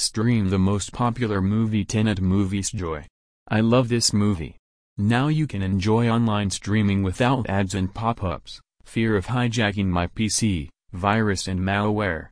Stream the most popular movie Tenet Moviesjoy. I love this movie. Now you can enjoy online streaming without ads and pop-ups, fear of hijacking my PC, virus and malware.